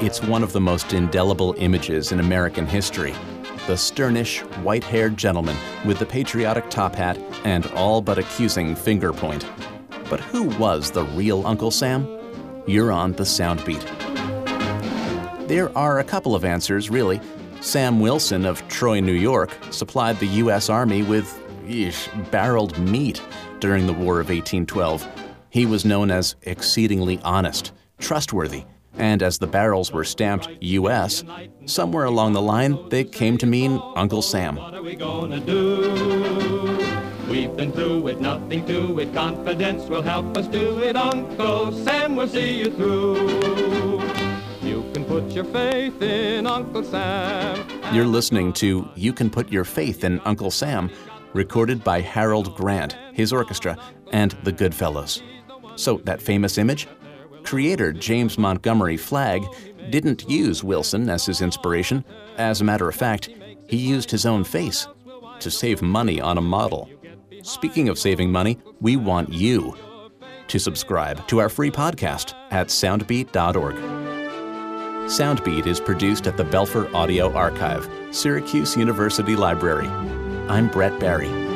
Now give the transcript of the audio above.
It's one of the most indelible images in American history. The sternish, white haired gentleman with the patriotic top hat and all but accusing finger point. But who was the real Uncle Sam? You're on the sound beat. There are a couple of answers, really. Sam Wilson of Troy, New York, supplied the U.S. Army with eesh, barreled meat during the War of 1812. He was known as exceedingly honest, trustworthy, and as the barrels were stamped U.S., somewhere along the line they came to mean Uncle Sam. What are we gonna do? We've been through it, nothing to it. Confidence will help us do it. Uncle Sam will see you through. You can put your faith in Uncle Sam. You're listening to You Can Put Your Faith in Uncle Sam, recorded by Harold Grant, his orchestra, and the Goodfellows. So, that famous image? Creator James Montgomery Flagg didn't use Wilson as his inspiration. As a matter of fact, he used his own face to save money on a model. Speaking of saving money, we want you to subscribe to our free podcast at soundbeat.org. Soundbeat is produced at the Belfer Audio Archive, Syracuse University Library. I'm Brett Barry.